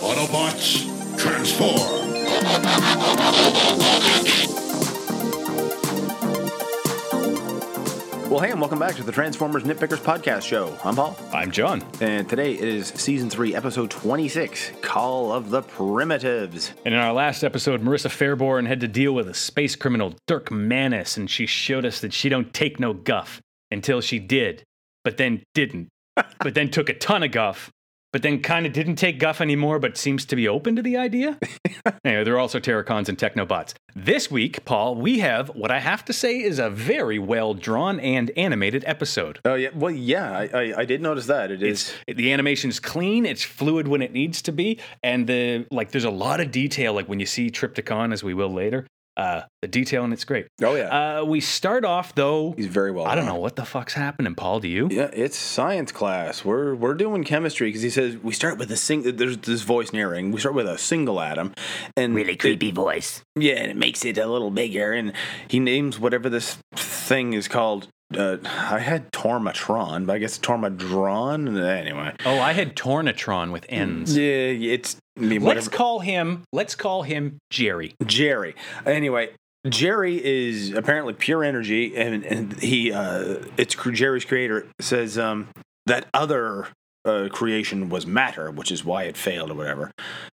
Autobots, transform! Well, hey, and welcome back to the Transformers Nitpickers podcast show. I'm Paul, I'm John. and today it is season three, episode 26 Call of the Primitives. And in our last episode, Marissa Faireborn had to deal with a space criminal, Dirk Manus, and she showed us that she don't take no guff until she did, but then didn't, but then took a ton of guff, but then kind of didn't take guff anymore, but seems to be open to the idea. anyway, there are also Terrorcons and Technobots. This week, Paul, we have what I have to say is a very well drawn and animated episode. Oh, yeah. Well, yeah, I, I, I did notice that. It is. It's the animation's clean, it's fluid when it needs to be, and the like there's a lot of detail like when you see Trypticon as we will later. Uh the detail and it's great. Oh, yeah. Uh we start off though He's very well I don't know what the fuck's happening, Paul, do you? Yeah, it's science class. We're we're doing chemistry because he says we start with a sing. There's this voice narrating. We start with a single atom, and really it- creepy voice. Yeah, and it makes it a little bigger, and he names whatever this thing is called. Uh, I had Tormatron, but I guess Tormadron. Anyway, Oh, I had Tornatron with N's. yeah, it's I mean, Let's call him let's call him Jerry. Jerry. Anyway, Jerry is apparently pure energy, and, and he, uh, it's Jerry's creator says um, that other uh, creation was matter, which is why it failed or whatever.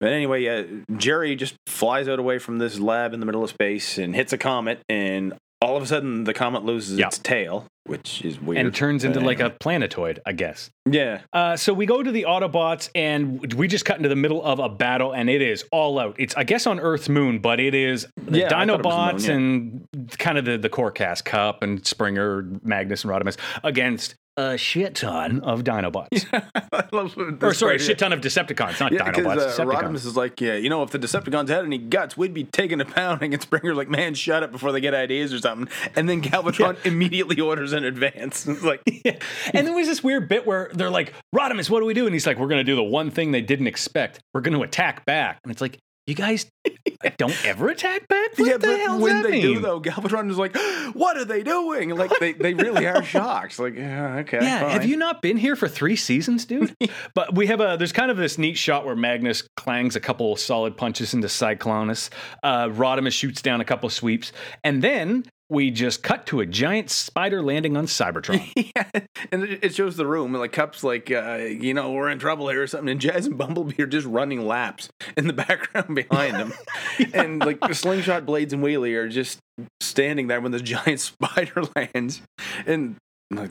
But anyway, uh, Jerry just flies out away from this lab in the middle of space and hits a comet, and all of a sudden the comet loses Yeah. its tail, which is weird. And turns into like a planetoid, I guess. yeah. Uh, so we go to the Autobots, and we just cut into the middle of a battle, and it is all out. It's I guess on Earth's moon, but it is the Yeah, I thought it was the Dinobots moon, and kind of the the core cast, Kup and Springer, Magnus and Rodimus against a shit ton of Dinobots. I love or sorry, a shit ton of Decepticons, not Yeah, Dinobots. uh, Decepticons. Rodimus is like, yeah, you know, if the Decepticons had any guts, we'd be taking a pounding. And Springer's like, man, shut up before they get ideas or something. And then Galvatron immediately orders in advance. It's like, Yeah. And there was this weird bit where they're like, Rodimus, what do we do? And he's like, we're going to do the one thing they didn't expect. We're going to attack back. And it's like, you guys don't ever attack back? What yeah, the but when they do though, Galvatron is like, what are they doing? Like they, they really are shocked. Like, yeah, okay, Yeah, have you not been here for three seasons, dude? but we have a there's kind of this neat shot where Magnus clangs a couple solid punches into Cyclonus. Uh, Rodimus shoots down a couple sweeps, and then we just cut to a giant spider landing on Cybertron. yeah, and it shows the room, like Kup's like, uh, you know, we're in trouble here or something. And Jazz and Bumblebee are just running laps in the background behind them, and like the slingshot blades and Wheelie are just standing there when the giant spider lands, and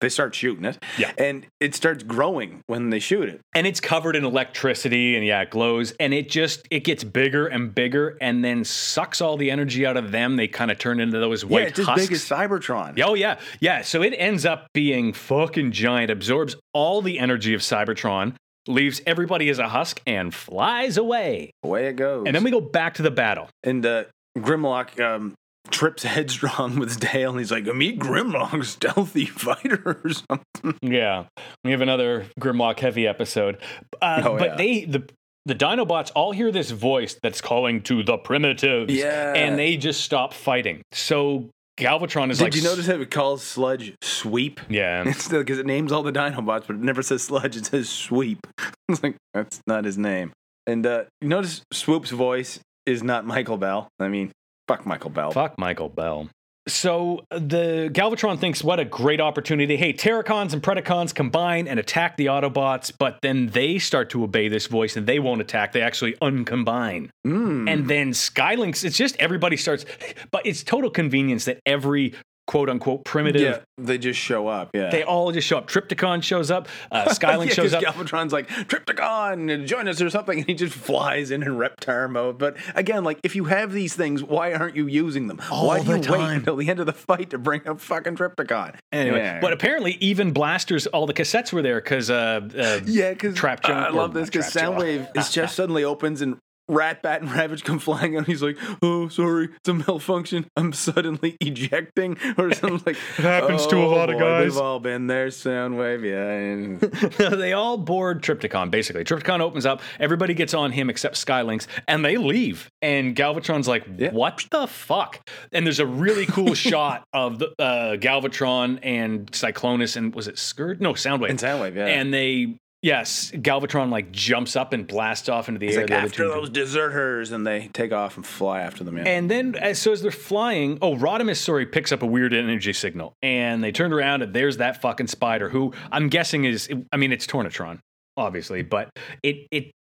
they start shooting it. Yeah. and it starts growing when they shoot it. and it's covered in electricity and yeah it glows and it just it gets bigger and bigger and then sucks all the energy out of them they kind of turn into those white yeah, it's as big as Cybertron. Oh yeah, yeah. So it ends up being fucking giant, absorbs all the energy of Cybertron, leaves everybody as a husk, and flies away. Away it goes. And then we go back to the battle. and uh, Grimlock um, trips headstrong with his tail, and he's like, "Meet Grimlock, stealthy fighter or something." Yeah, we have another Grimlock heavy episode, uh, Oh, but yeah. they the. The Dinobots all hear this voice that's calling to the primitives, Yeah. and they just stop fighting. So Galvatron is Did like, you notice how it calls Sludge Sweep? Yeah, It's because it names all the Dinobots, but it never says Sludge. It says Sweep. It's like that's not his name. And uh, you notice Swoop's voice is not Michael Bell. I mean, fuck Michael Bell. Fuck Michael Bell. So the Galvatron thinks, what a great opportunity. Hey, Terrorcons and Predacons combine and attack the Autobots, but then they start to obey this voice and they won't attack. They actually uncombine. Mm. And then Sky Lynx, it's just everybody starts, but it's total convenience that every quote unquote primitive, yeah, they just show up. Yeah. they all just show up. Trypticon shows up, uh, Sky Lynx yeah, shows up. Galvatron's like Trypticon, join us or something, and he just flies in in Reptar mode. But again, like if you have these things, why aren't you using them? All why do the you wait time. until the end of the fight to bring up fucking Trypticon? Anyway, Yeah. but apparently even blasters, all the cassettes were there because uh, uh, Yeah, because Trap Jaw- I love this because Soundwave, his chest suddenly opens and Ratbat and Ravage come flying out. He's like, "Oh, sorry, it's a malfunction. I'm suddenly ejecting, or something like." it happens to a lot of guys." We've all been there, Soundwave. Yeah, they all board Trypticon. basically. Trypticon opens up, everybody gets on him except Sky Lynx, and they leave. And Galvatron's like, Yeah. what the fuck? And there's a really cool shot of the uh, Galvatron and Cyclonus and was it Scourge? No, Soundwave. And Soundwave, yeah. And they yes, Galvatron like jumps up and blasts off into the He's air. like, the after those deserters, and they take off and fly after them. Yeah. And then, as so as they're flying, oh, Rodimus, sorry, picks up a weird energy signal, and they turn around, and there's that fucking spider, who I'm guessing is, I mean, it's Tornedron, obviously, but it it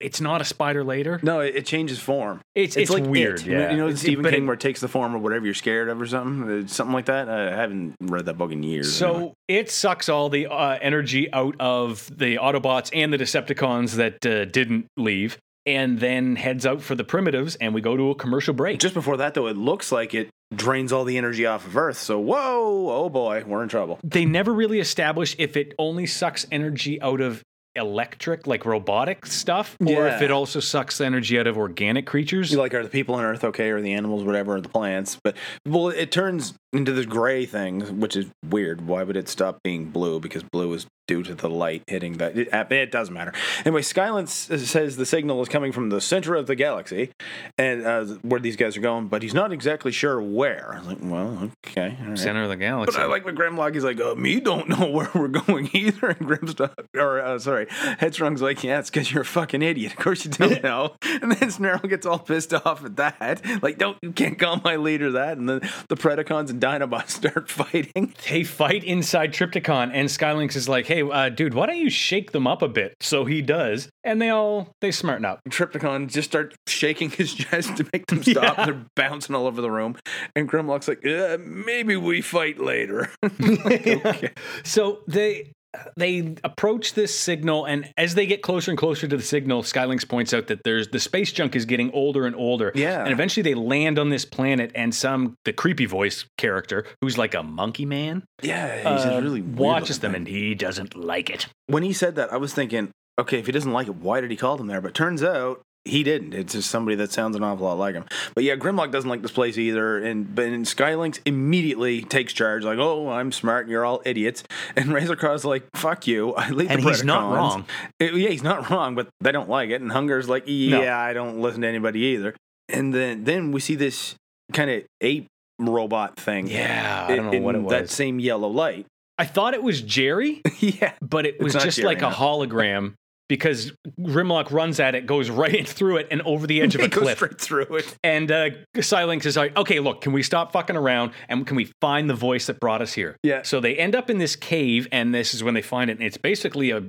it's not a spider later. no, it, it changes form. It's it's, like weird, It. yeah. You know, It's- Stephen King, it- where it takes the form of whatever you're scared of or something, uh, something like that. I haven't read that book in years. So anyway. it sucks all the uh, energy out of the Autobots and the Decepticons that uh, didn't leave, and then heads out for the primitives, and we go to a commercial break. just before that, though, it looks like it drains all the energy off of Earth. So whoa, oh boy, we're in trouble. they never really establish if it only sucks energy out of electric, like robotic stuff, or if it also sucks the energy out of organic creatures. Like, are the people on Earth okay, or the animals, whatever, or the plants? But well, it turns into this gray thing, which is weird. Why would it stop being blue? Because blue is due to the light hitting that. It, it doesn't matter. Anyway, Sky Lynx says the signal is coming from the center of the galaxy, and uh, where these guys are going, but he's not exactly sure where. I was like, well, okay, right. Center of the galaxy. But I like when Grimlock is like, uh, me don't know where we're going either. And Grimstock, or uh, sorry, Headstrong's like, yeah, it's because you're a fucking idiot. Of course you don't know. and then Snarl gets all pissed off at that. Like, don't, you can't call my leader that. And then the Predacons and Dinobots start fighting. they fight inside Trypticon, and Sky Lynx is like, "Hey, uh, dude, why don't you shake them up a bit?" So he does, and they all they smarten up. Trypticon just start shaking his chest to make them stop. Yeah. They're bouncing all over the room. And Grimlock's like, uh, maybe we fight later. okay. So they they approach this signal, and as they get closer and closer to the signal, Sky Lynx points out that there's the space junk is getting older and older. Yeah. and eventually they land on this planet, and some the creepy voice character who's like a monkey man Yeah, he's uh, really watches them, and he doesn't like it. when he said that, I was thinking, okay, if he doesn't like it, why did he call them there? But turns out he didn't. It's just somebody that sounds an awful lot like him. But yeah, Grimlock doesn't like this place either. And but and Sky Lynx immediately takes charge, like, oh, I'm smart, and you're all idiots. And Razorclaw's like, fuck you, I lead And the he's not wrong. Uh, yeah, he's not wrong, but they don't like it. And Hunger's like, yeah, No. I don't listen to anybody either. And then then we see this kind of ape robot thing. Yeah, I don't know in what it was. That same yellow light. I thought it was Jerry, yeah. but it was just Jerry, like a hologram. Because Grimlock runs at it, goes right through it, and over the edge of a cliff. straight through it. And uh, Sky Lynx is like, okay, look, can we stop fucking around and can we find the voice that brought us here? Yeah. So they end up in this cave, and this is when they find it. And it's basically a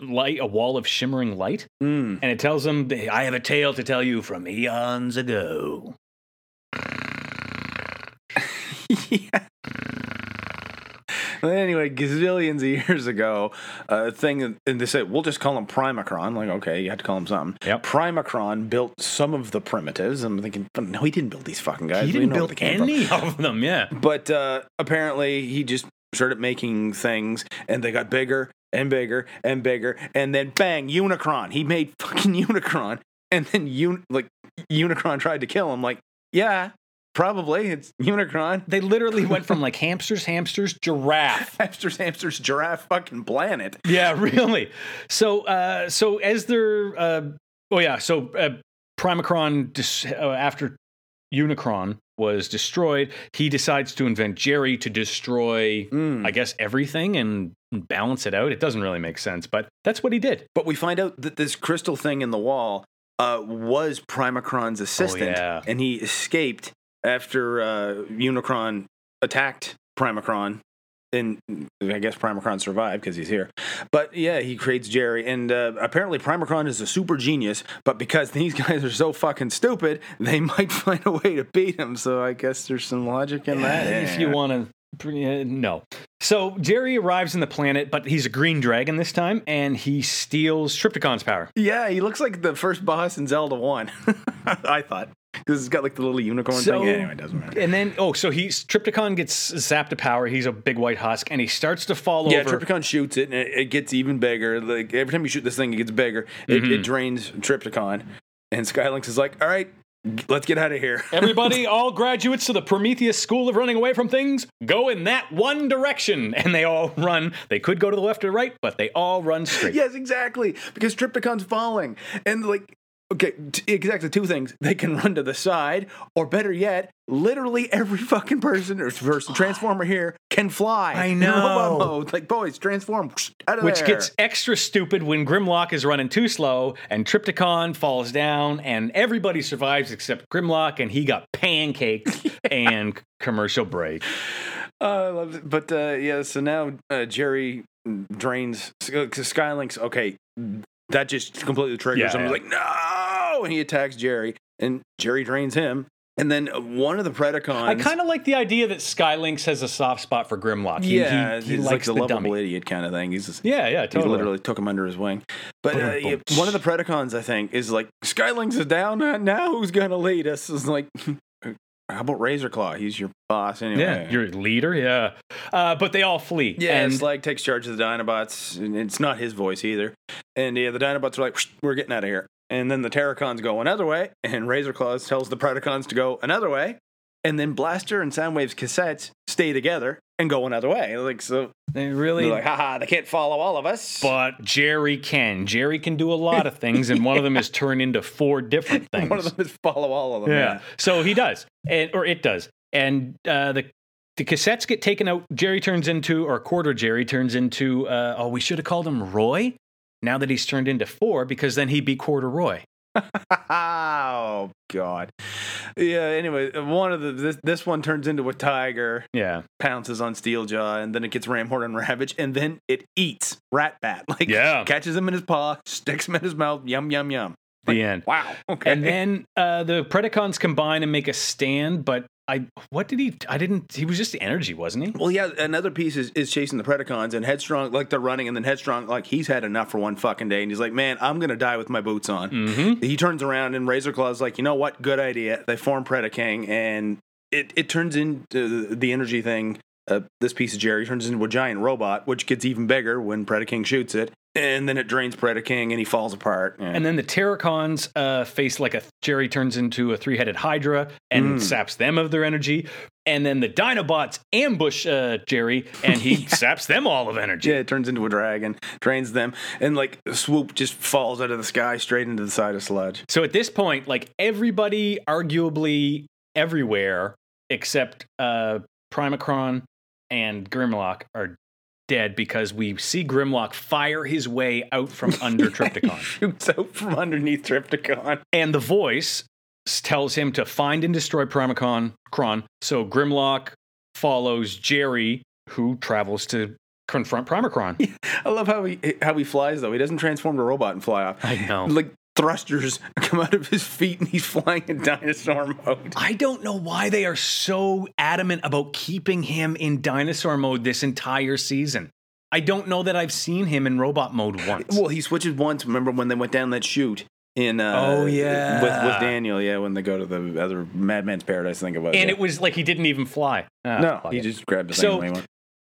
light, a wall of shimmering light, Mm. and it tells them, "I have a tale to tell you from eons ago." yeah. Well, anyway, gazillions of years ago, a thing, and they said, we'll just call him Primacron. Like, okay, you had to call him something. Yep. Primacron built some of the primitives. I'm thinking, but no, he didn't build these fucking guys. He didn't build came from. any of them. Yeah. But uh, apparently, he just started making things, and they got bigger and bigger and bigger, and then bang, Unicron. He made fucking Unicron, and then Un- like Unicron tried to kill him. Like, yeah, probably it's Unicron. They literally went from like hamsters, hamsters, giraffe. Hamsters, hamsters, giraffe, fucking planet. Yeah, really. So, uh, so as they're, uh, oh yeah, so uh, Primacron, dis- uh, after Unicron was destroyed, he decides to invent Jerry to destroy, Mm. I guess, everything and balance it out. It doesn't really make sense, but that's what he did. But we find out that this crystal thing in the wall uh, was Primacron's assistant, yeah. and he escaped after uh, Unicron attacked Primacron. And I guess Primacron survived because he's here. But yeah, he creates Jerry. And uh, apparently, Primacron is a super genius. But because these guys are so fucking stupid, they might find a way to beat him. So I guess there's some logic in that. If you want to. No. So Jerry arrives in the planet, but he's a green dragon this time, and he steals Trypticon's power. Yeah, he looks like the first boss in Zelda 1. I thought. Because it's got like the little unicorn So- thing. Anyway, it doesn't matter. And then, oh, so he's Trypticon gets zapped to power. He's a big white husk, and he starts to fall Yeah, over. Trypticon shoots it, and it, it gets even bigger. Like every time you shoot this thing, it gets bigger. It, Mm-hmm. it drains Trypticon, and Sky Lynx is like, "All right, let's get out of here." Everybody, all graduates to the Prometheus School of Running Away from Things, go in that one direction. And they all run. They could go to the left or right, but they all run straight. yes, exactly. Because Trypticon's falling, and like Okay, t- exactly two things. They can run to the side, or better yet, literally every fucking person or person transformer here can fly. I in know. robot mode. Like boys, transform out of Which there. gets extra stupid when Grimlock is running too slow and Trypticon falls down and everybody survives except Grimlock and he got pancaked and commercial break. Oh, I love it. But uh, yeah, so now uh, Jerry drains uh, Sky Lynx. Okay, that just completely triggers Yeah, him. yeah. Like, no! And he attacks Jerry, and Jerry drains him. And then one of the Predacons. I kind of like the idea that Sky Lynx has a soft spot for Grimlock. He, yeah, he, he he's likes like the, the, lovable dummy. idiot kind of thing. He's just, Yeah, yeah, he literally took him under his wing. But uh, Boom, yeah, boom. one of the Predacons, I think, is like Sky Lynx is down. uh, Now who's gonna lead us? Is like, how about Razorclaw? He's your boss anyway. Yeah, your leader. Yeah, uh, but they all flee. Yeah, and Slag takes charge of the Dinobots, and it's not his voice either. And yeah, the Dinobots are like, "We're getting out of here." And then the Terrorcons go another way, and Razorclaws tells the Predacons to go another way. And then Blaster and Soundwave's cassettes stay together and go another way. Like so, they really. they're like, haha, they can't follow all of us. but Jerry can. Jerry can do a lot of things, and one of them is turn into four different things. one of them is follow all of them. Yeah. So he does, and or it does, and uh, the the cassettes get taken out. Jerry turns into, or quarter Jerry turns into. Uh, oh, we should have called him Roy. Now that he's turned into four, because then he'd be quarter Roy. oh God. Yeah. Anyway, one of the this, this one turns into a tiger. Yeah. pounces on Steeljaw, and then it gets Ramhorn and Ravage, and then it eats Ratbat. Like, Yeah. catches him in his paw, sticks him in his mouth, yum, yum, yum. The end. Wow. Okay. And then uh, the Predacons combine and make a stand, but I what did he? I didn't. He was just the energy, wasn't he? well, yeah, another piece is, is chasing the Predacons, and Headstrong, like they're running, and then Headstrong, like he's had enough for one fucking day, and he's like, man, I'm to die with my boots on. Mm-hmm. He turns around, and Razorclaw's like, you know what? Good idea. They form Predaking, and it, it turns into the energy thing. Uh, this piece of Jerry turns into a giant robot, which gets even bigger when Predaking shoots it. And then it drains Predaking and he falls apart. Yeah. And then the Terrorcons uh, face like a Jerry turns into a three-headed Hydra and Mm. saps them of their energy. And then the Dinobots ambush uh, Jerry and he saps them all of energy. Yeah, it turns into a dragon, drains them, and like swoop just falls out of the sky straight into the side of Sludge. So at this point, like everybody, arguably everywhere except uh, Primacron and Grimlock are dead because we see Grimlock fire his way out from under Trypticon. Shoots out from underneath Trypticon. And the voice tells him to find and destroy Primacron. Cron. So Grimlock follows Jerry, who travels to confront Primacron. I love how he how he flies though. He doesn't transform to a robot and fly off. I know. Like thrusters come out of his feet and he's flying in dinosaur mode. I don't know why they are so adamant about keeping him in dinosaur mode this entire season. I don't know that I've seen him in robot mode once. Well, he switches once. Remember when they went down that chute in? Uh, Oh, yeah. with with Daniel. Yeah, when they go to the other Madman's Paradise. I think it was. and yeah. it was like he didn't even fly. Ah, no, he it. just grabbed the So- thing. when he went.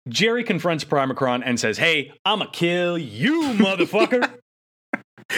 Jerry confronts Primacron and says, "Hey, I'ma kill you, motherfucker."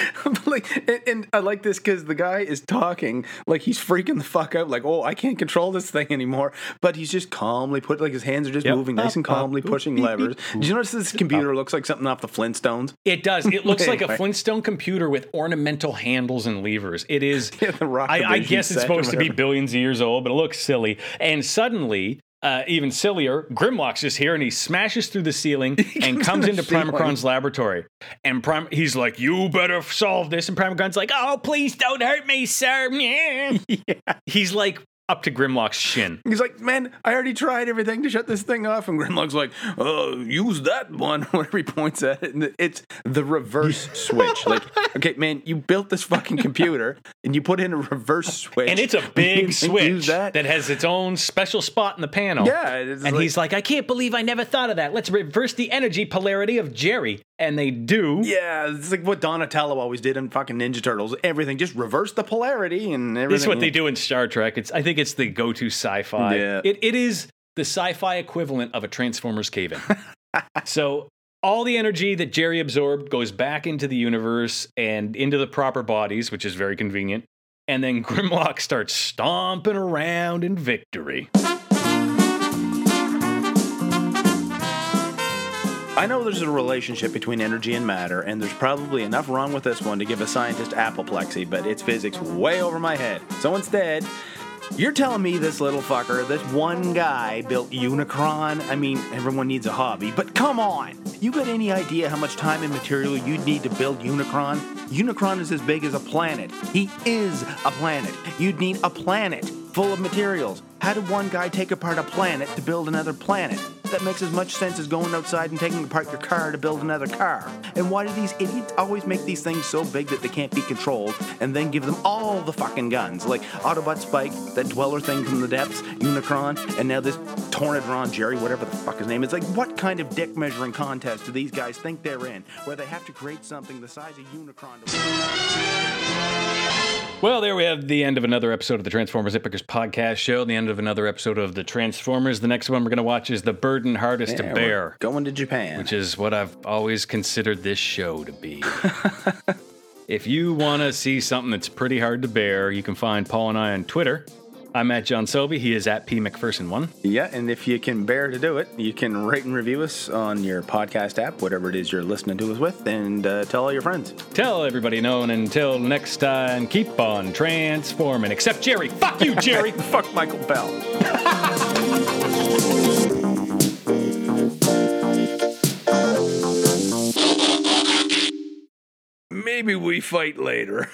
like, and, and I like this because the guy is talking like he's freaking the fuck out. Like, oh, I can't control this thing anymore. But he's just calmly put like his hands are just Yep. moving nice and up, calmly, pushing beep, levers. beep, Did you notice this computer looks like something off the Flintstones? it does. It looks like a Flintstone computer with ornamental handles and levers. It is. Yeah, I, I guess it's supposed to be billions of years old, but it looks silly. And suddenly, uh, even sillier, Grimlock's just here and he smashes through the ceiling and comes comes into. Primacron's laboratory. And Prim- he's like, "You better solve this." And Primacron's like, "Oh, please don't hurt me, sir." Yeah. He's like up to Grimlock's shin. He's like, man, I already tried everything to shut this thing off. And Grimlock's like, uh, use that one. Whatever he points at it. And it's the reverse switch. Like, okay, man, you built this fucking computer and you put in a reverse switch. And it's a big switch that. that. has its own special spot in the panel. yeah. And like- he's like, I can't believe I never thought of that. Let's reverse the energy polarity of Jerry. And they do. Yeah, it's like what Donatello always did in fucking Ninja Turtles. Everything just reverse the polarity and everything. This is what they do in Star Trek. It's I think it's the go-to sci-fi. Yeah. It it is the sci-fi equivalent of a Transformers cave-in. so all the energy that Jerry absorbed goes back into the universe and into the proper bodies, which is very convenient. And then Grimlock starts stomping around in victory. I know there's a relationship between energy and matter, and there's probably enough wrong with this one to give a scientist apoplexy, but it's physics way over my head. So instead, you're telling me this little fucker, this one guy built Unicron? I mean, everyone needs a hobby, but come on! You got any idea how much time and material you'd need to build Unicron? Unicron is as big as a planet. He is a planet. You'd need a planet full of materials. How did one guy take apart a planet to build another planet? That makes as much sense as going outside and taking apart your car to build another car. And why do these idiots always make these things so big that they can't be controlled and then give them all the fucking guns? Like Autobot Spike, that Dweller thing from the depths, Unicron, and now this Tornedron Jerry, whatever the fuck his name is. Like, what kind of dick measuring contest do these guys think they're in where they have to create something the size of Unicron to. Well, there we have the end of another episode of the Transformers Nitpickers podcast show, the end of another episode of the Transformers. The next one we're going to watch is The Burden Hardest Yeah, to Bear, Going to Japan. which is what I've always considered this show to be. if you want to see something that's pretty hard to bear, you can find Paul and I on Twitter. I'm at John Selby. He is at P McPherson1. Yeah, and if you can bear to do it, you can rate and review us on your podcast app, whatever it is you're listening to us with, and uh, tell all your friends. Tell everybody no, and until next time, keep on transforming. Except Jerry. Fuck you, Jerry. Fuck Michael Bell. Maybe we fight later.